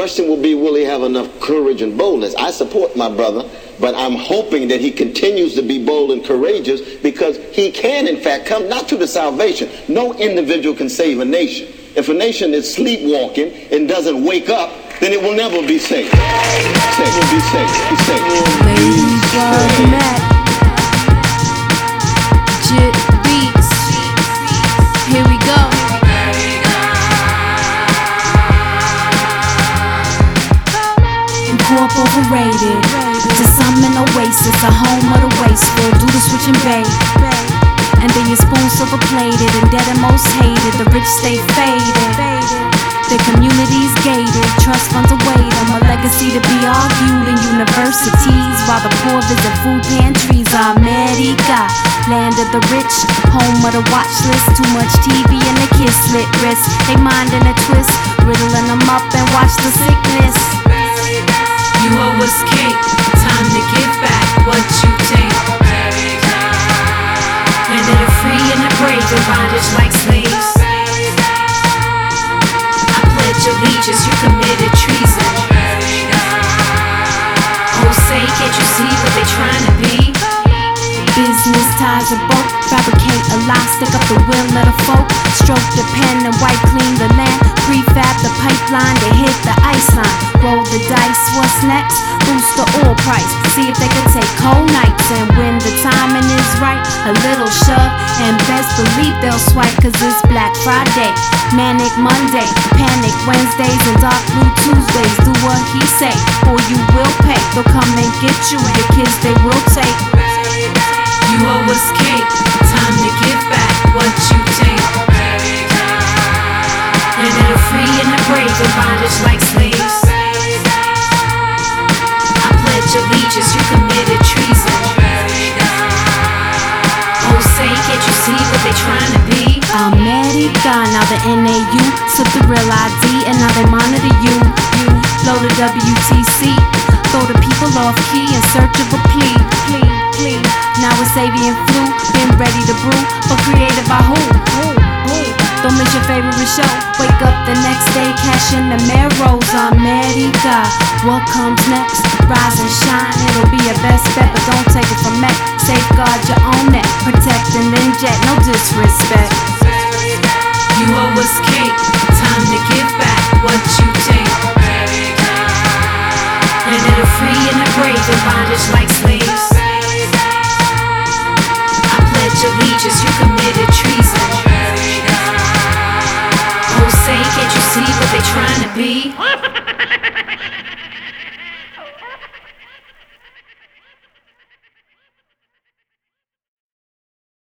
question will be, will he have enough courage and boldness? I support my brother, but I'm hoping that he continues to be bold and courageous because he can, in fact, come not to the salvation. No individual can save a nation. If a nation is sleepwalking and doesn't wake up, then it will never be saved. Safe, will be safe, be welcome Corp overrated. To some an oasis, a home of the wasteful. Do the switch and bake. And then your spoon silver plated and dead and most hated. The rich stay faded. Their communities gated, trust funds await them. A legacy to be argued in universities while the poor visit food pantries. America, land of the rich, home of the watch. Too much TV and the kids slit wrists. They mind in a twist, riddling them up and watch the sickness. Ties are broke, fabricate a lie, stick up the will, let a folk stroke the pen and wipe clean the land. Prefab the pipeline, they hit the ice line. Roll the dice, what's next? Boost the oil price, see if they can take cold nights. And when the timing is right, a little shove, and best believe they'll swipe, cause it's Black Friday, Manic Monday, Panic Wednesdays, and Dark Blue Tuesdays. Do what he say, or you will pay. They'll come and get you, your kids they will take. And brave in bondage like slaves. I pledge allegiance, you committed treason. Oh, say, can't you see what they trying to be? America, now the NAU took the real ID and now they monitor you. You blow the WTC, throw the people off key in search of a plea. Plea, plea. Now it's avian flu, been ready to brew, but created by who? Who? Don't miss your favorite show. Wake up the next day, cash in the marrows. On America, what comes next? Rise and shine, it'll be your best bet, but don't take it from me. Safeguard your own neck, protect and inject, no disrespect. You owe us cake, time to give back what you take. Landed the free and the brave in bondage like slaves. Be?